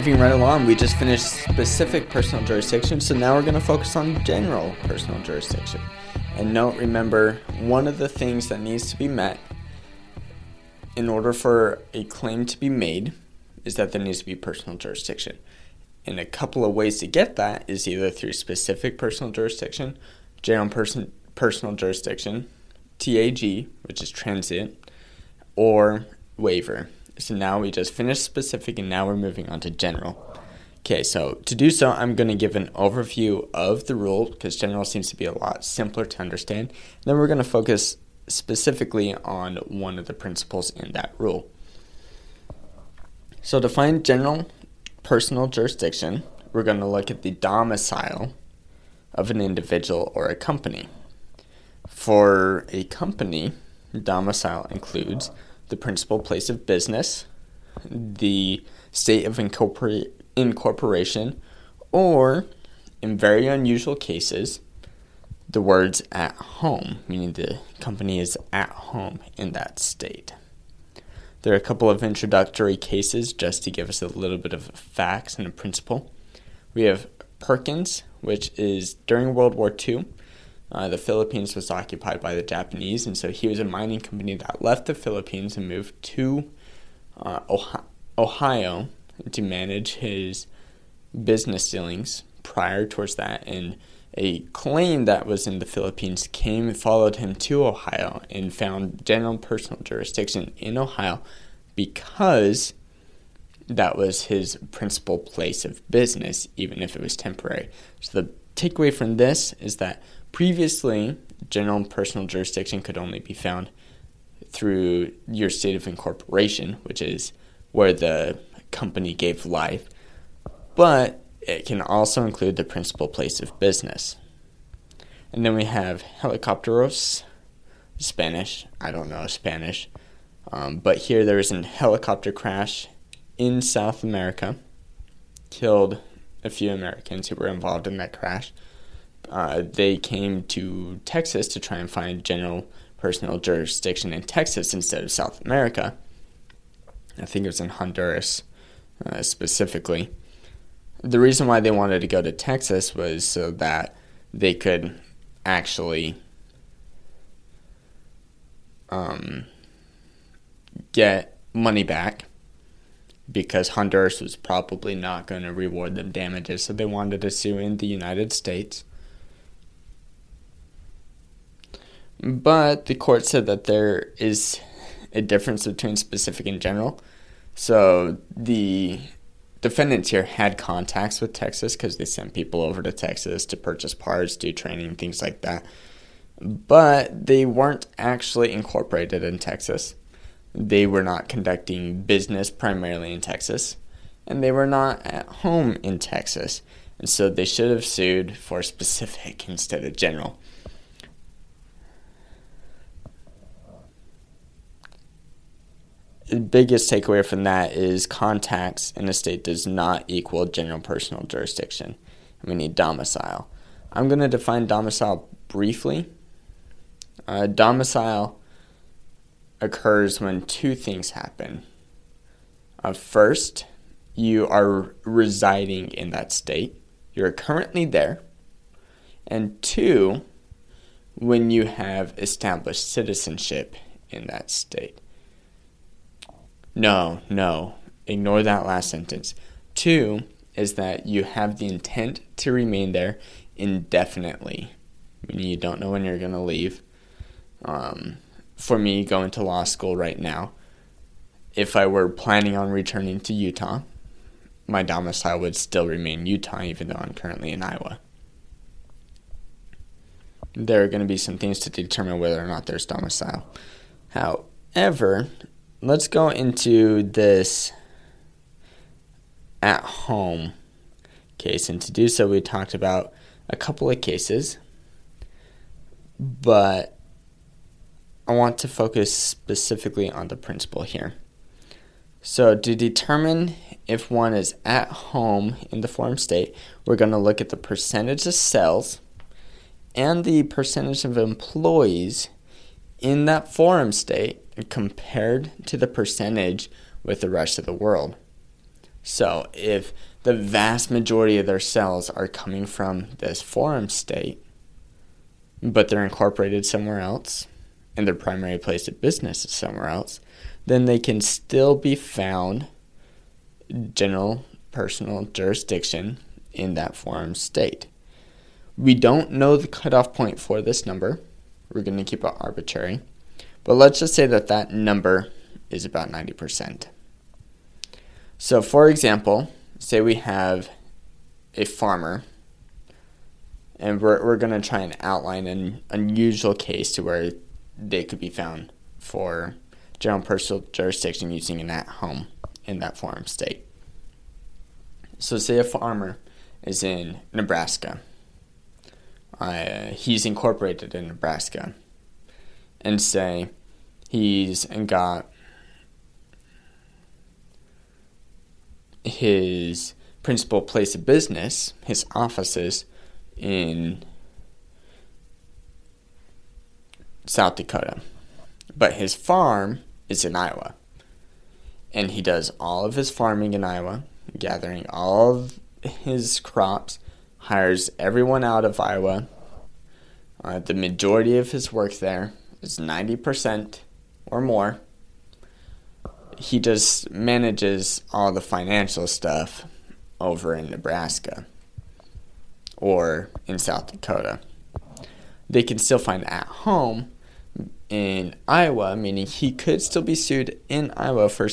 moving right along, we just finished specific personal jurisdiction, so now we're going to focus on general personal jurisdiction. And note, remember, one of the things that needs to be met in order for a claim to be made is that there needs to be personal jurisdiction. And a couple of ways to get that is either through specific personal jurisdiction, general person, personal jurisdiction, TAG, which is transit, or waiver. So now we just finished specific and now we're moving on to general. Okay, so to do so, I'm going to give an overview of the rule because general seems to be a lot simpler to understand. Then we're going to focus specifically on one of the principles in that rule. So to find general personal jurisdiction, we're going to look at the domicile of an individual or a company. For a company, domicile includes the principal place of business, the state of incorporation, or, in very unusual cases, the words at home, meaning the company is at home in that state. There are a couple of introductory cases just to give us a little bit of facts and a principle. We have Perkins, which is during World War II. Uh, the Philippines was occupied by the Japanese, and so he was a mining company that left the Philippines and moved to uh, Ohio to manage his business dealings prior towards that. And a claim that was in the Philippines came and followed him to Ohio and found general personal jurisdiction in Ohio because that was his principal place of business, even if it was temporary. So the takeaway from this is that Previously, general and personal jurisdiction could only be found through your state of incorporation, which is where the company gave life, but it can also include the principal place of business. And then we have helicopteros, Spanish. I don't know Spanish. Um, but here there was a helicopter crash in South America, killed a few Americans who were involved in that crash uh, they came to Texas to try and find general personal jurisdiction in Texas instead of South America. I think it was in Honduras uh, specifically. The reason why they wanted to go to Texas was so that they could actually um, get money back because Honduras was probably not going to reward them damages, so they wanted to sue in the United States. But the court said that there is a difference between specific and general. So the defendants here had contacts with Texas because they sent people over to Texas to purchase parts, do training, things like that. But they weren't actually incorporated in Texas. They were not conducting business primarily in Texas, and they were not at home in Texas. And so they should have sued for specific instead of general. Biggest takeaway from that is contacts in a state does not equal general personal jurisdiction. We need domicile. I'm going to define domicile briefly. Uh, domicile occurs when two things happen. Uh, first, you are residing in that state, you're currently there. And two, when you have established citizenship in that state. No, no. Ignore that last sentence. Two is that you have the intent to remain there indefinitely. Meaning you don't know when you're going to leave. Um, for me, going to law school right now, if I were planning on returning to Utah, my domicile would still remain Utah, even though I'm currently in Iowa. There are going to be some things to determine whether or not there's domicile. However, let's go into this at home case. And to do so, we talked about a couple of cases, but I want to focus specifically on the principle here. So, to determine if one is at home in the forum state, we're going to look at the percentage of cells and the percentage of employees in that forum state compared to the percentage with the rest of the world. So if the vast majority of their cells are coming from this forum state, but they're incorporated somewhere else, and their primary place of business is somewhere else, then they can still be found general personal jurisdiction in that forum state. We don't know the cutoff point for this number. We're going to keep it arbitrary. But let's just say that that number is about 90%. So, for example, say we have a farmer, and we're, we're going to try and outline an unusual case to where they could be found for general personal jurisdiction using an at home in that forum state. So, say a farmer is in Nebraska. Uh, he's incorporated in Nebraska. And say he's got his principal place of business, his offices in South Dakota. But his farm is in Iowa. And he does all of his farming in Iowa, gathering all of his crops, hires everyone out of Iowa. Uh, the majority of his work there is 90% or more he just manages all the financial stuff over in Nebraska or in South Dakota. They can still find at home in Iowa, meaning he could still be sued in Iowa for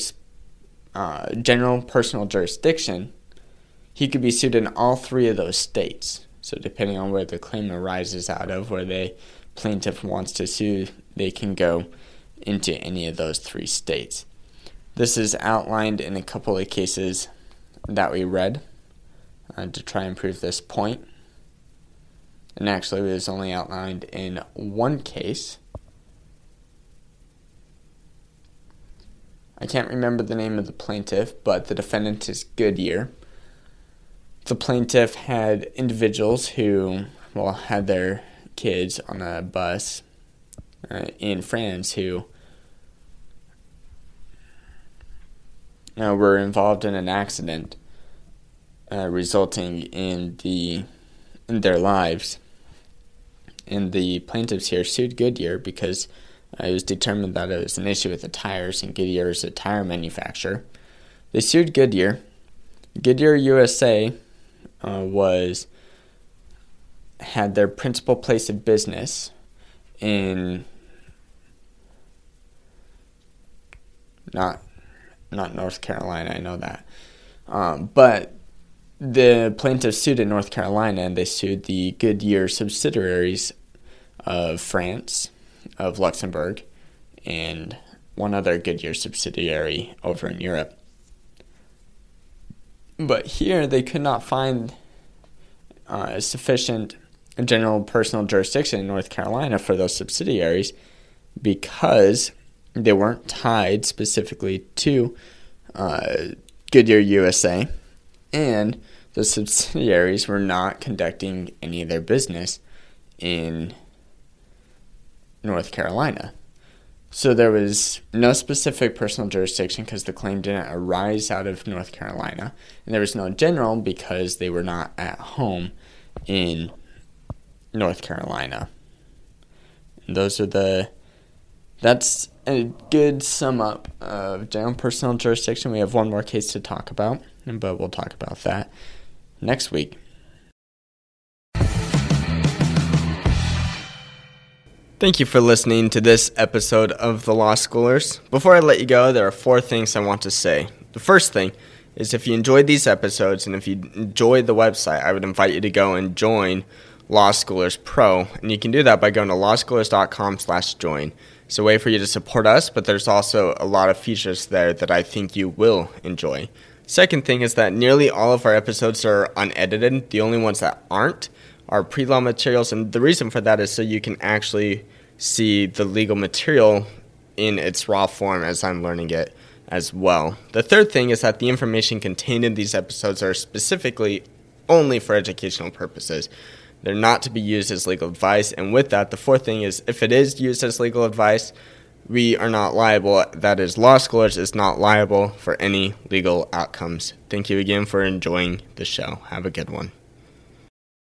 uh, general personal jurisdiction. He could be sued in all three of those states. So, depending on where the claim arises out of, where the plaintiff wants to sue, they can go into any of those three states. This is outlined in a couple of cases that we read uh, to try and prove this point. And actually, it was only outlined in one case. I can't remember the name of the plaintiff, but the defendant is Goodyear. The plaintiff had individuals who, well, had their kids on a bus in France who uh, were involved in an accident uh, resulting in the in their lives. And the plaintiffs here sued Goodyear because uh, it was determined that it was an issue with the tires, and Goodyear is a tire manufacturer. They sued Goodyear. Goodyear USA uh, was had their principal place of business in not not North Carolina. I know that. Um, but the plaintiffs sued in North Carolina and they sued the Goodyear subsidiaries of France, of Luxembourg, and one other Goodyear subsidiary over in Europe. But here they could not find uh, sufficient general personal jurisdiction in North Carolina for those subsidiaries because they weren't tied specifically to uh, Goodyear USA, and the subsidiaries were not conducting any of their business in North Carolina. So there was no specific personal jurisdiction because the claim didn't arise out of North Carolina, and there was no general because they were not at home in North Carolina. Those are the that's a good sum up of general personal jurisdiction. We have one more case to talk about, but we'll talk about that next week. Thank you for listening to this episode of The Law Schoolers. Before I let you go, there are four things I want to say. The first thing is if you enjoyed these episodes and if you enjoyed the website, I would invite you to go and join Law Schoolers Pro, and you can do that by going to lawschoolers.com/join. It's a way for you to support us, but there's also a lot of features there that I think you will enjoy. Second thing is that nearly all of our episodes are unedited. The only ones that aren't are pre law materials, and the reason for that is so you can actually see the legal material in its raw form as I'm learning it as well. The third thing is that the information contained in these episodes are specifically only for educational purposes. They're not to be used as legal advice. And with that, the fourth thing is if it is used as legal advice, we are not liable. That is, Law Schoolers is not liable for any legal outcomes. Thank you again for enjoying the show. Have a good one.